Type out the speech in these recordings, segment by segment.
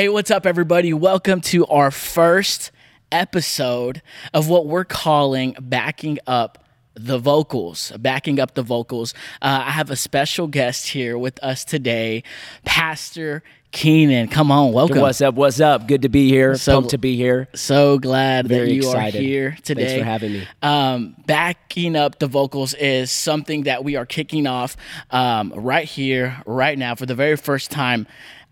Hey, what's up, everybody? Welcome to our first episode of what we're calling Backing Up the Vocals. Backing Up the Vocals. Uh, I have a special guest here with us today, Pastor Keenan. Come on, welcome. What's up? What's up? Good to be here. So- Pumped to be here. So glad that you excited. are here today. Thanks for having me. Um, backing up the vocals is something that we are kicking off um, right here, right now, for the very first time.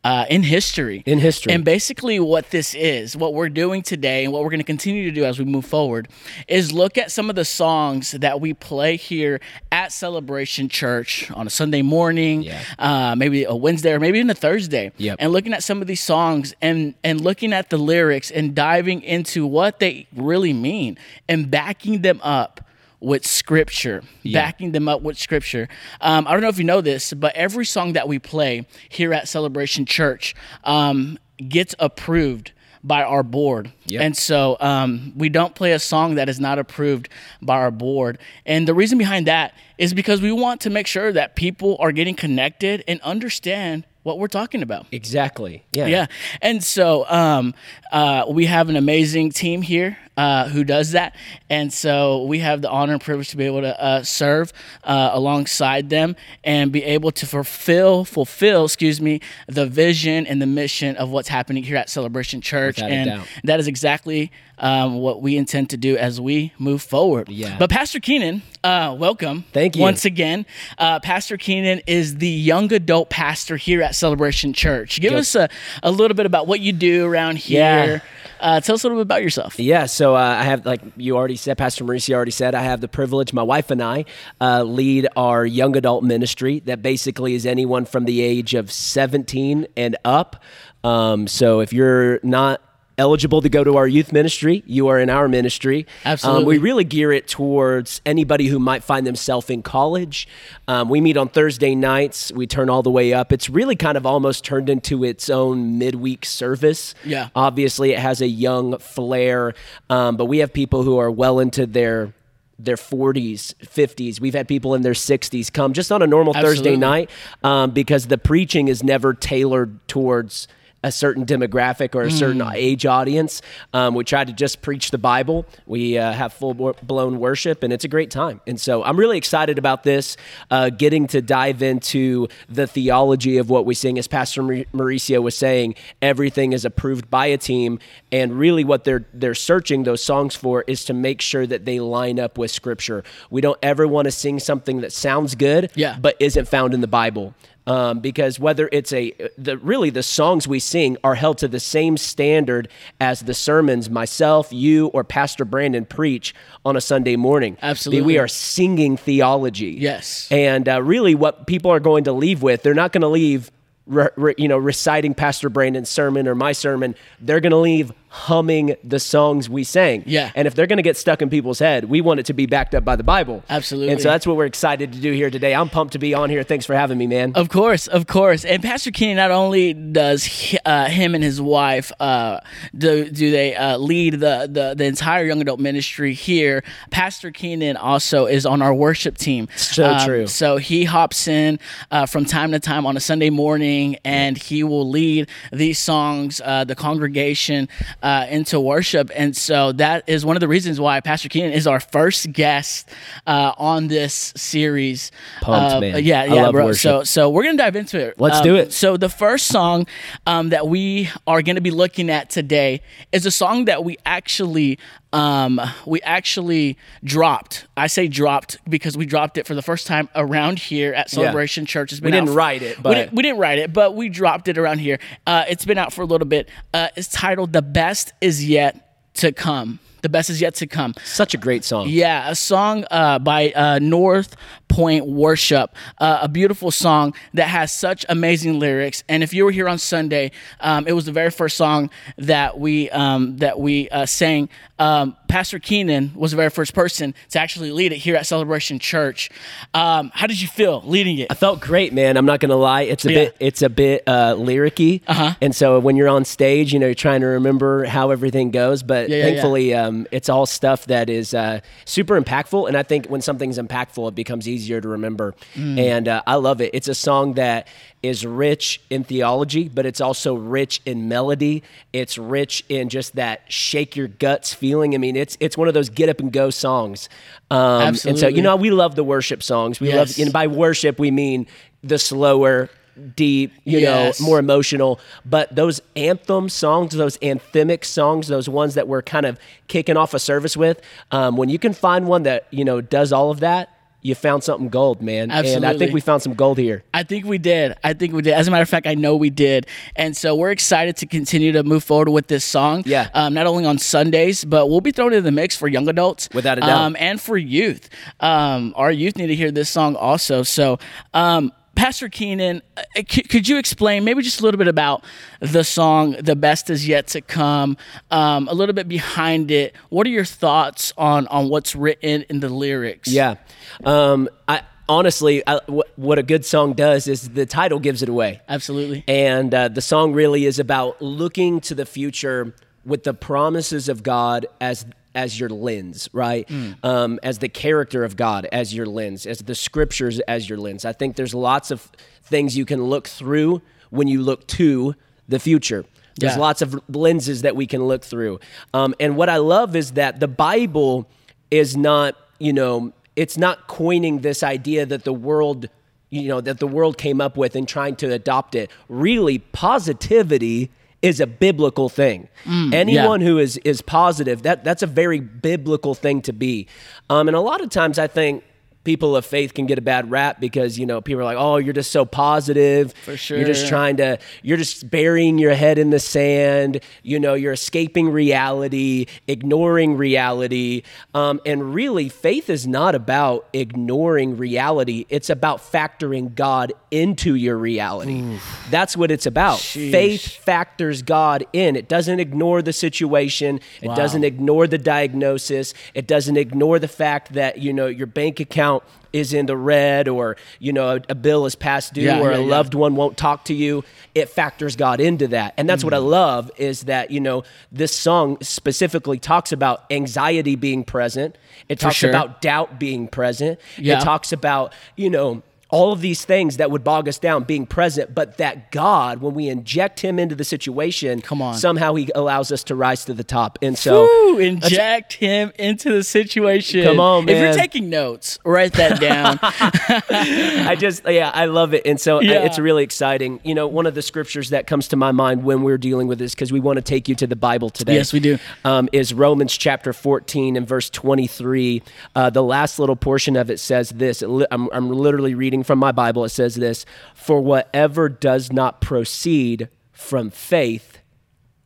Uh, in history. In history. And basically, what this is, what we're doing today, and what we're going to continue to do as we move forward, is look at some of the songs that we play here at Celebration Church on a Sunday morning, Yeah. uh, maybe a Wednesday, or maybe even a Thursday. Yep. And looking at some of these songs and and looking at the lyrics and diving into what they really mean and backing them up with scripture backing them up with scripture. Um, i don't know if you know this but every song that we play here at celebration church um, gets approved by our board. Yep. and so um, we don't play a song that is not approved by our board. And the reason behind that is because we want to make sure that people are getting connected and understand what we're talking about Exactly. Yeah. yeah. And so um, uh, we have an amazing team here uh, who does that. And so we have the honor and privilege to be able to uh, serve uh, alongside them and be able to fulfill, fulfill, excuse me, the vision and the mission of what's happening here at Celebration Church. Without and that is exactly um, what we intend to do as we move forward. Yeah. But Pastor Keenan, uh, welcome. Thank you. Once again, uh, Pastor Keenan is the young adult pastor here at Celebration Church. Give Yep. us a, a little bit about what you do around here. Yeah. Uh, tell us a little bit about yourself. Yeah, so uh, I have, like you already said, Pastor Mauricio already said, I have the privilege, my wife and I uh, lead our young adult ministry that basically is anyone from the age of 17 and up. Um, so if you're not eligible to go to our youth ministry, you are in our ministry. Absolutely. Um, we really gear it towards anybody who might find themselves in college. Um, we meet on Thursday nights. We turn all the way up. It's really kind of almost turned into its own midweek service. Yeah. Obviously, it has a young flair, um, but we have people who are well into their their 40s, 50s. We've had people in their 60s come just on a normal Absolutely. Thursday night um, because the preaching is never tailored towards a certain demographic or a certain Hmm. age audience. Um, we try to just preach the Bible. We uh, have full blown worship, and it's a great time. And so I'm really excited about this, uh, getting to dive into the theology of what we sing. As Pastor Mauricio was saying, everything is approved by a team, and really what they're they're searching those songs for is to make sure that they line up with Scripture. We don't ever want to sing something that sounds good, Yeah. but isn't found in the Bible. Um, because whether it's a the really the songs we sing are held to the same standard as the sermons myself, you, or Pastor Brandon preach on a Sunday morning. Absolutely. we are singing theology. Yes. and uh, really, what people are going to leave with, they're not going to leave, re, re- you know, reciting Pastor Brandon's sermon or my sermon. They're going to leave humming the songs we sang. Yeah. and if they're going to get stuck in people's head, we want it to be backed up by the Bible. Absolutely. and so that's what we're excited to do here today. I'm pumped to be on here. Thanks for having me, man. Of course, of course. And Pastor Keenan not only does he, uh, him and his wife uh, do do they uh, lead the, the the entire young adult ministry here. Pastor Keenan also is on our worship team. So true. So he hops in uh, from time to time on a Sunday morning, and he will lead these songs, uh, the congregation, uh, into worship. And so that is one of the reasons why Pastor Keenan is our first guest uh, on this series. Pumped, Uh, man. Yeah, yeah, bro. worship. So so we're gonna dive into it. Let's Um, do it. So the first song um, that we are gonna be looking at today is a song that we actually um, we actually dropped. I say dropped because we dropped it for the first time around here at Celebration Church. It's been We didn't write it, we but- didn't, we didn't write it, but we dropped it around here. Uh, it's been out for a little bit. Uh, it's titled "The Best Is Yet to Come." The best is yet to come. Such a great song. Yeah, a song uh, by uh, North Point Worship, uh, a beautiful song that has such amazing lyrics. And if you were here on Sunday, um, it was the very first song that we um, that we uh, sang. Um, Pastor Keenan was the very first person to actually lead it here at Celebration Church. Um, how did you feel leading it? I felt great, man. I'm not gonna lie. It's a Yeah. bit it's a bit uh, lyricy, Uh-huh. and so when you're on stage, you know, you're trying to remember how everything goes. But Yeah, yeah, thankfully, Um, it's all stuff that is uh, super impactful. And I think when something's impactful, it becomes easier easier to remember. And uh, I love it. It's a song that is rich in theology, but it's also rich in melody. It's rich in just that shake your guts feeling. I mean, it's it's one of those get up and go songs. Um, And so, you know, we love the worship songs. We Yes. love, and by worship we mean the slower, deep, you Yes. know, more emotional. But those anthem songs, those anthemic songs, those ones that we're kind of kicking off a service with, um, when you can find one that you know does all of that, you found something gold, man. Absolutely. And I think we found some gold here. I think we did. I think we did. As a matter of fact, I know we did. And so we're excited to continue to move forward with this song. Yeah. Um, not only on Sundays, but we'll be thrown in the mix for young adults. Without a doubt. Um, and for youth. Um, our youth need to hear this song also. So, um, Pastor Keenan, uh, could you explain maybe just a little bit about the song "The Best Is Yet to Come"? Um, a little bit behind it. What are your thoughts on on what's written in the lyrics? Yeah. Um, I honestly, I, what, what a good song does is the title gives it away. absolutely. And uh, the song really is about looking to the future with the promises of God as as your lens, right? Um, as the character of God as your lens, as the scriptures as your lens. I think there's lots of things you can look through when you look to the future. There's Yeah. lots of lenses that we can look through. Um, and what I love is that the Bible is not, you know, it's not coining this idea that the world, you know, that the world came up with and trying to adopt it. Really, positivity is a biblical thing. Anyone who is is positive, that that's a very biblical thing to be. Um, and a lot of times, I think people of faith can get a bad rap because you know people are like, "Oh, you're just so positive. For sure. You're just trying to. You're just burying your head in the sand. You know, you're escaping reality, ignoring reality. Um, and really, faith is not about ignoring reality. It's about factoring God into your reality. That's what it's about. Faith factors God in. It doesn't ignore the situation. It Wow. doesn't ignore the diagnosis. It doesn't ignore the fact that you know your bank account is in the red or you know a, a bill is past due Yeah, or yeah, a yeah. loved one won't talk to you it factors god into that and that's what Mm. i love is that you know this song specifically talks about anxiety being present it talks sure. about doubt being present Yeah. it talks about you know all of these things that would bog us down being present, but that God, when we inject Him into the situation, Come on. somehow He allows us to rise to the top. And so, Woo, inject him into the situation. Come on, man. If you're taking notes, write that down. I just yeah, I love it, and so Yeah. it's really exciting. You know, one of the scriptures that comes to my mind when we're dealing with this, because we want to take you to the Bible today. Yes, we do. Um, is Romans chapter fourteen and verse twenty three. Uh, the last little portion of it says this. I'm, I'm literally reading from my Bible. It says this: "For whatever does not proceed from faith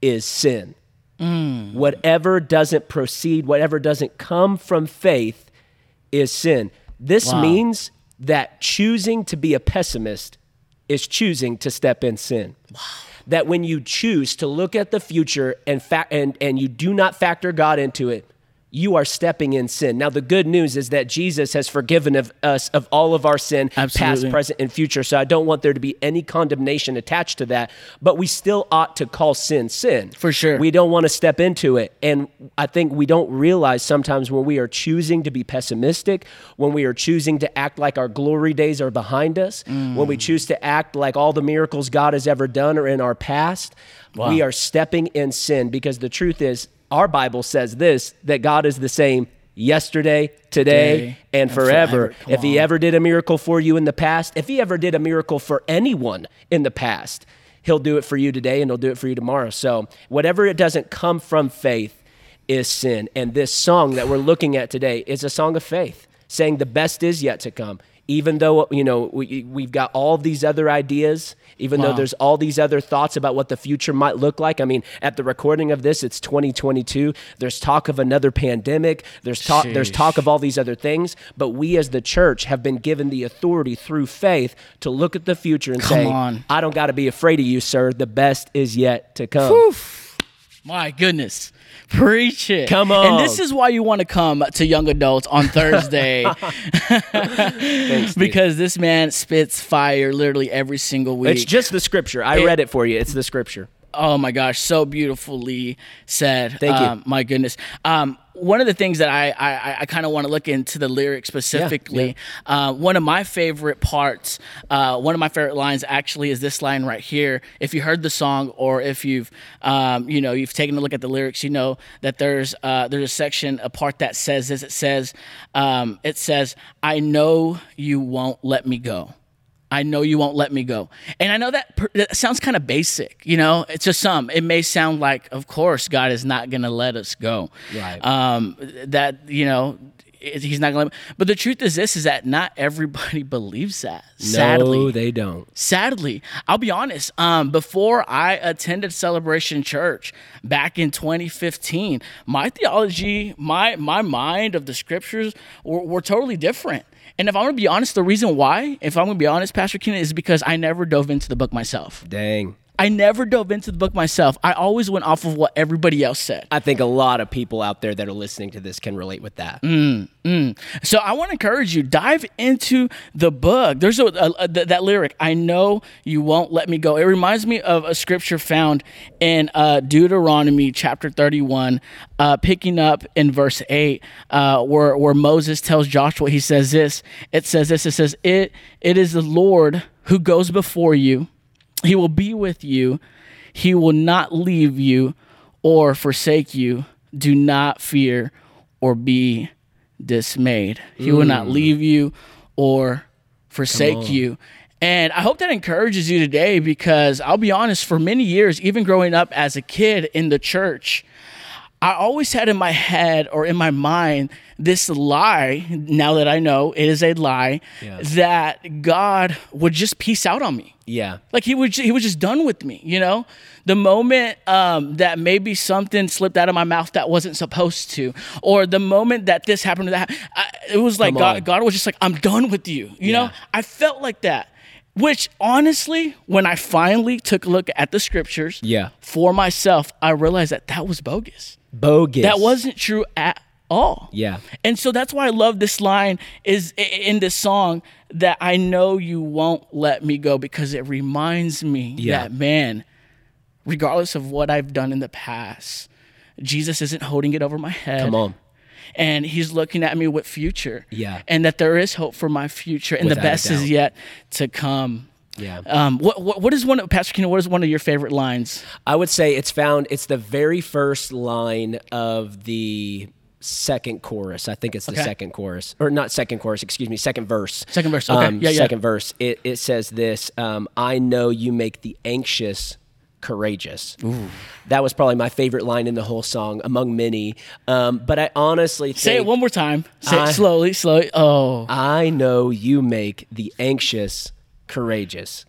is sin." Mm. Whatever doesn't proceed, whatever doesn't come from faith is sin. This Wow. means that choosing to be a pessimist is choosing to step in sin. That when you choose to look at the future and fa- and and you do not factor God into it, you are stepping in sin. Now the good news is that Jesus has forgiven of us of all of our sin, past, present, and future. So I don't want there to be any condemnation attached to that, but we still ought to call sin sin. For sure. We don't want to step into it. And I think we don't realize sometimes when we are choosing to be pessimistic, when we are choosing to act like our glory days are behind us, when Mm. we choose to act like all the miracles God has ever done are in our past, we are stepping in sin because the truth is, our Bible says this that God is the same yesterday, today, and and forever. forever. If He ever did a miracle for you in the past, if He ever did a miracle for anyone in the past, He'll do it for you today and He'll do it for you tomorrow. So, whatever it doesn't come from faith is sin. And this song that we're looking at today is a song of faith, saying the best is yet to come. Even though, you know, we, we've got all these other ideas, even though there's all these other thoughts about what the future might look like. I mean, at the recording of this, it's 2022. There's talk of another pandemic. There's talk, there's talk of all these other things. But we as the church have been given the authority through faith to look at the future and Come say, on. I don't got to be afraid of you, sir. The best is yet to come. Oof. My goodness. Preach it. Come on. And this is why you want to come to Young Adults on Thursday. because this man spits fire literally every single week. It's just the scripture. I It- read it for you. It's the scripture. Oh my gosh, so beautifully said. Thank you. Um, my goodness. Um, one of the things that I I, I kind of want to look into the lyrics specifically. Uh, one of my favorite parts, uh, one of my favorite lines actually is this line right here. If you heard the song or if you've um, you know you've taken a look at the lyrics, you know that there's uh, there's a section, a part that says this. It says um, it says, "I know you won't let me go." I know you won't let me go. And I know that, per, that sounds kind of basic, you know, to some. It may sound like, of course, God is not going to let us go. Right. Um, that, you know, he's not going to. But the truth is this: is that not everybody believes that. Sadly, No, they don't. sadly i'll be honest um, before i attended celebration church back in 2015 my theology my my mind of the scriptures were, were totally different and if i'm going to be honest the reason why if i'm going to be honest pastor keenan is because i never dove into the book myself Dang. I never dove into the book myself i always went off of what everybody else said I think a lot of people out there that are listening to this can relate with that. So I want to encourage you dive into the book. There's a, a, a- that lyric. I know you won't let me go. It reminds me of a scripture found in uh, Deuteronomy chapter 31, uh, picking up in verse 8, uh, where where Moses tells Joshua. He says this. It says this. It says it. It is the Lord who goes before you. He will be with you. He will not leave you or forsake you. Do not fear or be dismayed. He will not mm. leave you or forsake you. And I hope that encourages you today because I'll be honest, for many years, even growing up as a kid in the church, I always had in my head or in my mind this lie, now that I know it is a lie, Yeah. that God would just peace out on me. Yeah. Like he was, he was just done with me. You know, the moment um, that maybe something slipped out of my mouth that wasn't supposed to, or the moment that this happened to that, I, it was like God, God was just like, "I'm done with you." You know, I felt like that. Which honestly, when I finally took a look at the scriptures, Yeah. for myself, I realized that that was bogus. Bogus. That wasn't true at all. Yeah. And so that's why I love this line is in this song that I know you won't let me go because it reminds me Yeah. that man, regardless of what I've done in the past, Jesus isn't holding it over my head. Come on. And he's looking at me with future. Yeah. And that there is hope for my future and Without the best is yet to come. Yeah. Um, what, what, what is one of, Pastor Keenan, what is one of your favorite lines? I would say it's found. It's the very first line of the second chorus. I think it's the Okay. second chorus, or not second chorus. Excuse me, second verse. Second verse, okay. Yeah, yeah. Second verse. It it says this. Um, I know you make the anxious courageous. That was probably my favorite line in the whole song, among many. Um, but I honestly think, Say it one more time. Say I- it slowly, slowly. Oh, I know you make the anxious courageous.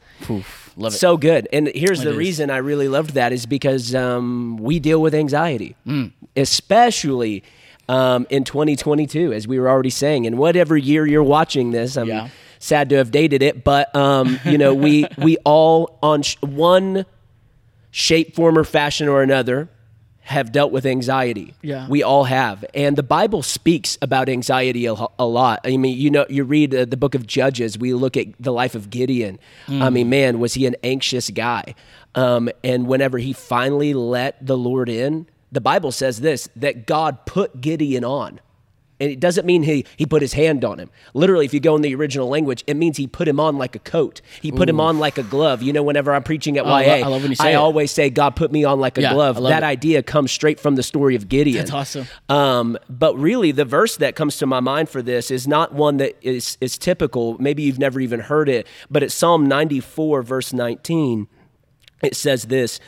love it. So good. And here's the is. reason I really loved that is because um, we deal with anxiety, Mm. especially um, in 2022, as we were already saying. And whatever year you're watching this, I'm Yeah. sad to have dated it, but um, you know, we we all on sh- one shape, form, or fashion or another have dealt with anxiety. Yeah. We all have. And the Bible speaks about anxiety a, a lot. I mean, you know, you read uh, the book of Judges, we look at the life of Gideon. I mean, man, was he an anxious guy? Um, and whenever he finally let the Lord in, the Bible says this that God put Gideon on. And it doesn't mean he, he put his hand on him. Literally, if you go in the original language, it means he put him on like a coat. He put him on like a glove. You know, whenever I'm preaching at I lo- YA, I love you say it. always say, God put me on like a Yeah, glove. That it. idea comes straight from the story of Gideon. That's awesome. Um, but really, the verse that comes to my mind for this is not one that is, is typical. Maybe you've never even heard it, but it's Psalm 94, verse 19. It says this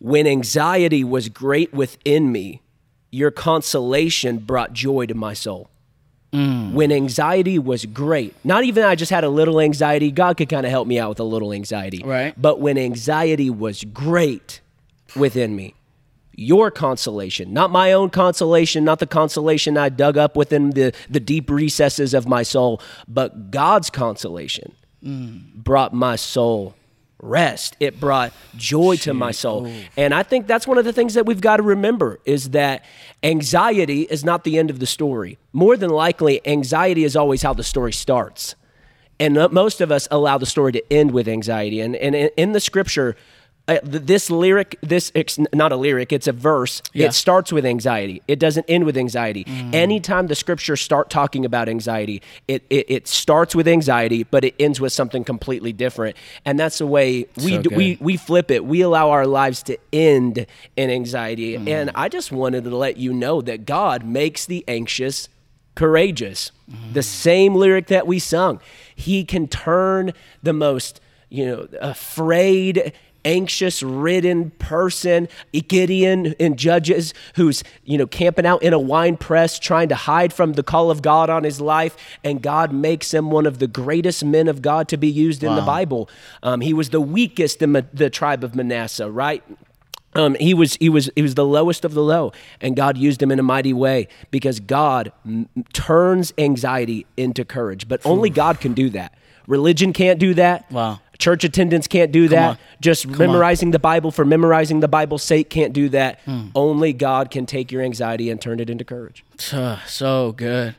When anxiety was great within me, your consolation brought joy to my soul. When anxiety was great, not even I just had a little anxiety, God could kind of help me out with a little anxiety. Right. But when anxiety was great within me, your consolation, not my own consolation, not the consolation I dug up within the, the deep recesses of my soul, but God's consolation mm. brought my soul rest. It brought joy to my soul. And I think that's one of the things that we've got to remember is that anxiety is not the end of the story. More than likely, anxiety is always how the story starts. And most of us allow the story to end with anxiety. And, and in the scripture, uh, th- this lyric, this it's not a lyric, it's a verse. Yeah. It starts with anxiety. It doesn't end with anxiety. Anytime the scriptures start talking about anxiety, it, it it starts with anxiety, but it ends with something completely different. And that's the way we So we we flip it. We allow our lives to end in anxiety. And I just wanted to let you know that God makes the anxious courageous. The same lyric that we sung. He can turn the most, you know, afraid, anxious ridden person, Gideon in Judges, who's, you know, camping out in a wine press trying to hide from the call of God on his life. And God makes him one of the greatest men of God to be used in the Bible. Um, he was the weakest in the tribe of Manasseh, right? Um, he was he was he was the lowest of the low, and God used him in a mighty way because God m- turns anxiety into courage. But only God can do that. Religion can't do that. Wow. Church attendance can't do that. Just on. memorizing the Bible for memorizing the Bible's sake can't do that. Hmm. Only God can take your anxiety and turn it into courage. So good.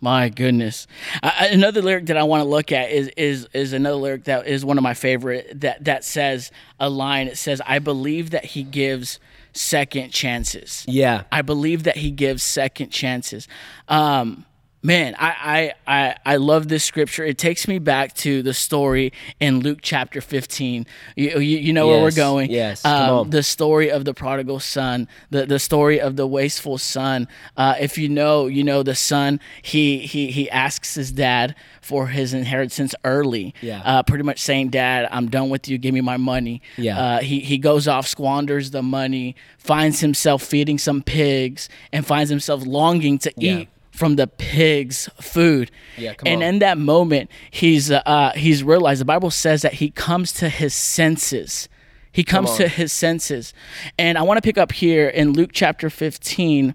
My goodness. Another lyric that I want to look at is is is another lyric that is one of my favorite that that says a line. It says, "I believe that he gives second chances." Yeah. I believe that he gives second chances. Um, man, I, I I I love this scripture. It takes me back to the story in Luke chapter fifteen. You you, you know where we're going. yes, Um, the story of the prodigal son, the, the story of the wasteful son. Uh, if you know, you know the son. He he he asks his dad for his inheritance early. Yeah. Uh, pretty much saying, "Dad, I'm done with you. Give me my money." Yeah. Uh, he he goes off, squanders the money, finds himself feeding some pigs, and finds himself longing to Yeah. eat from the pigs' food. Yeah, come and on. in that moment, he's uh, uh, he's realized the Bible says that he comes to his senses. He comes to his senses. And I want to pick up here in Luke chapter 15,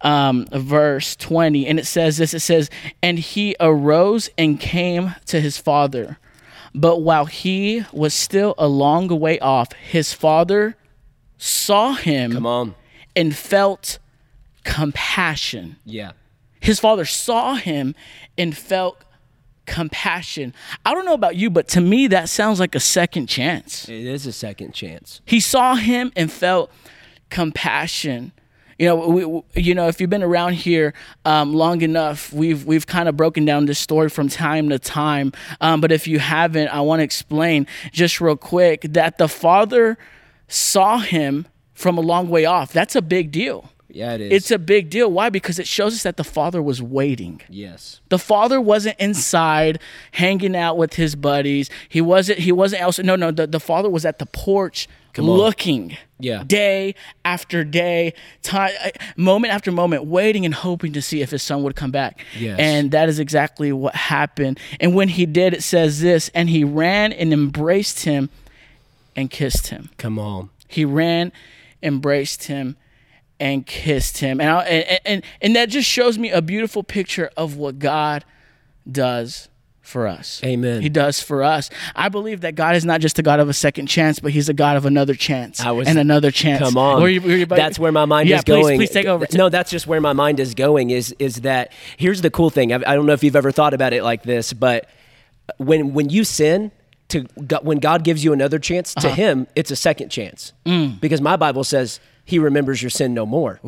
um, verse 20. And it says this it says, And he arose and came to his father. But while he was still a long way off, his father saw him Come on. and felt compassion. Yeah. His father saw him and felt compassion. I don't know about you, but to me, that sounds like a second chance. It is a second chance. He saw him and felt compassion. You know, we, you know, if you've been around here um, long enough, we've we've kind of broken down this story from time to time. Um, but if you haven't, I want to explain just real quick that the father saw him from a long way off. That's a big deal. Yeah, it is. It's a big deal. Why? Because it shows us that the father was waiting. yes. The father wasn't inside hanging out with his buddies. He wasn't. He wasn't else. No, no. The, the father was at the porch looking. Yeah. Day after day, time, eh, moment after moment, waiting and hoping to see if his son would come back. Yes. And that is exactly what happened. And when he did, it says this, and he ran and embraced him, and kissed him. Come on. He ran, embraced him, and kissed him. And, I, and, and, and that just shows me a beautiful picture of what God does for us. Amen. He does for us. I believe that God is not just a God of a second chance, but He's a God of another chance I was- and another chance. Come on, you- you- that's where my mind yeah, is please, going. Please take over. No, that's just where my mind is going. Is is that here's the cool thing. I, I don't know if you've ever thought about it like this, but when when you sin, to God, when God gives you another chance, Uh-huh. to Him it's a second chance Mm. because my Bible says He remembers your sin no more.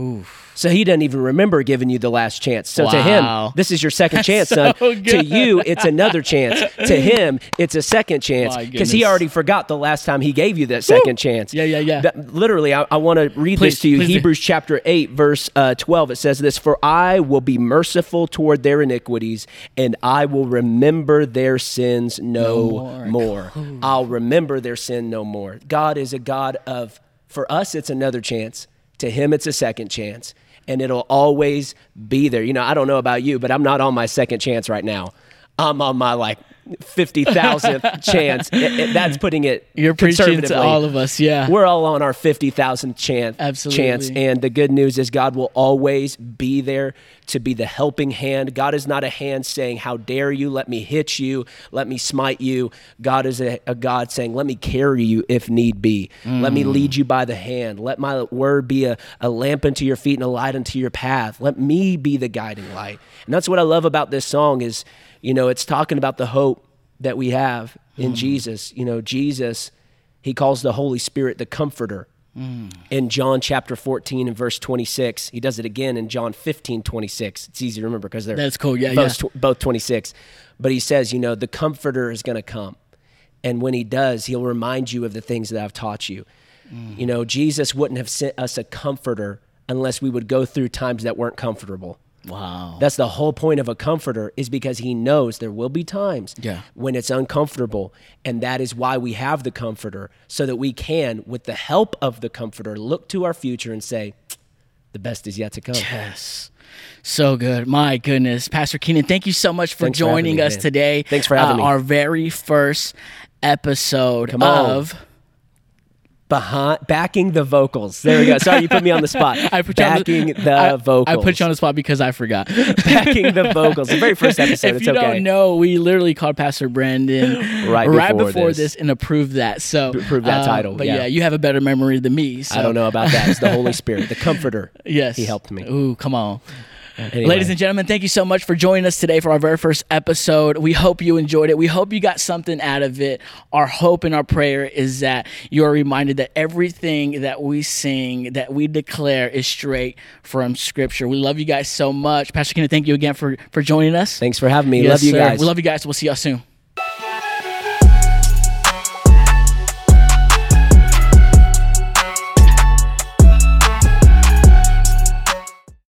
So He doesn't even remember giving you the last chance. So to Him, this is your second chance, so son. To you, it's another chance. To Him, it's a second chance because He already forgot the last time He gave you that second chance. Yeah, yeah, yeah. That- literally, I, I want to read Please, this to you. please do. Hebrews chapter 8, verse uh, 12. It says this For I will be merciful toward their iniquities, and I will remember their sins no, No more. more. I'll remember their sin no more. God is a God of, for us, it's another chance. To him, it's a second chance. And it'll always be there. You know, I don't know about you, but I'm not on my second chance right now. I'm on my like 50,000th chance. It- it- that's putting it You're preaching to all of us. Yeah. We're all on our 50,000th chance. Absolutely. chance. And the good news is God will always be there to be the helping hand. God is not a hand saying, How dare you? Let me hit you. Let me smite you. God is a, a God saying, Let me carry you if need be. Let me mm. lead you by the hand. Let my word be a, a lamp unto your feet and a light unto your path. Let me be the guiding light. And that's what I love about this song is, you know, it's talking about the hope that we have in hmm. Jesus. You know, Jesus He calls the Holy Spirit the Comforter. Hmm. In John chapter 14 and verse 26, he does it again in John 15, 26. It's easy to remember because they're That's cool. Yeah, both, yeah. tw- both 26. But he says, you know, the Comforter is going to come. And when he does, he'll remind you of the things that I've taught you. Hmm. You know, Jesus wouldn't have sent us a comforter unless we would go through times that weren't comfortable. Wow. That's the whole point of a comforter is because he knows there will be times Yeah. when it's uncomfortable and that is why we have the comforter so that we can with the help of the comforter look to our future and say the best is yet to come. Yes. So good. My goodness. Pastor Keenan, thank you so much for Thanks for joining me, us today. Thanks for having Uh, me. Our very first episode Come on. of Behind backing the vocals. There we go. Sorry you put me on the spot. I put you on backing the, the, I, vocals. I put you on the spot because I forgot. backing the vocals. The very first episode. if it's you okay. don't know, we literally called Pastor Brandon Right before before this. this. and approved that. So Approved that um, title, But yeah. yeah. you have a better memory than me. So. I don't know about that. It's the Holy Spirit, the comforter. Yes, He helped me. Ooh, come on. Anyway. Ladies and gentlemen, thank you so much for joining us today for our very first episode. We hope you enjoyed it. We hope you got something out of it. Our hope and our prayer is that you are reminded that everything that we sing, that we declare, is straight from Scripture. We love you guys so much. Pastor Kenneth, thank you again for, for joining us. Thanks for having me. Yes, love you sir. guys. We love you guys. We'll see y'all soon.